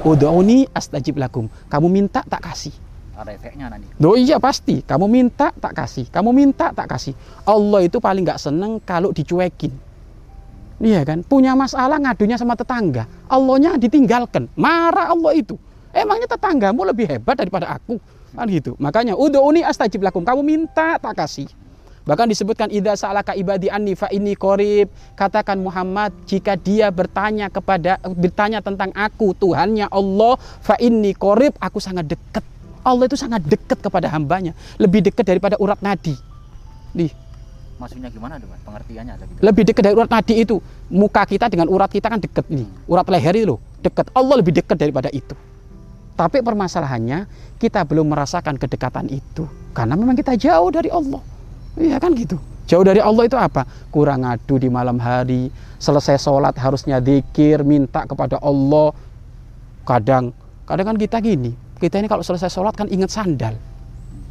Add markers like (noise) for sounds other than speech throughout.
Udauni astajib lakum. Kamu minta tak kasih. Ada efeknya nanti. Iya pasti. Kamu minta tak kasih. Kamu minta tak kasih. Allah itu paling nggak seneng kalau dicuekin. Iya kan? Punya masalah ngadunya sama tetangga. Allahnya ditinggalkan. Marah Allah itu. Emangnya tetanggamu lebih hebat daripada aku? Kan gitu. Makanya udhuni astajib lakum. Kamu minta tak kasih. Bahkan disebutkan idza sa'alaka ibadi anni fa inni qarib. Katakan Muhammad jika dia bertanya kepada bertanya tentang aku Tuhannya Allah fa inni qarib aku sangat dekat. Allah itu sangat dekat kepada hambanya, lebih dekat daripada urat nadi. Nih, Maksudnya gimana tuh? Pengertiannya ada gitu. lebih dekat dari urat nadi itu. Muka kita dengan urat kita kan dekat nih. Urat leher itu loh, dekat. Allah lebih dekat daripada itu. Tapi permasalahannya kita belum merasakan kedekatan itu karena memang kita jauh dari Allah. Iya kan gitu. Jauh dari Allah itu apa? Kurang adu di malam hari, selesai sholat harusnya zikir, minta kepada Allah. Kadang, kadang kan kita gini, kita ini kalau selesai sholat kan ingat sandal.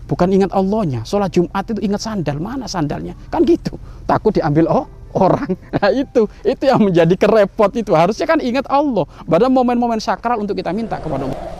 Bukan ingat Allahnya. Sholat Jumat itu ingat sandal. Mana sandalnya? Kan gitu. Takut diambil oh orang. (laughs) Nah itu, itu yang menjadi kerepot itu. Harusnya kan ingat Allah. Pada momen-momen sakral untuk kita minta kepada Allah.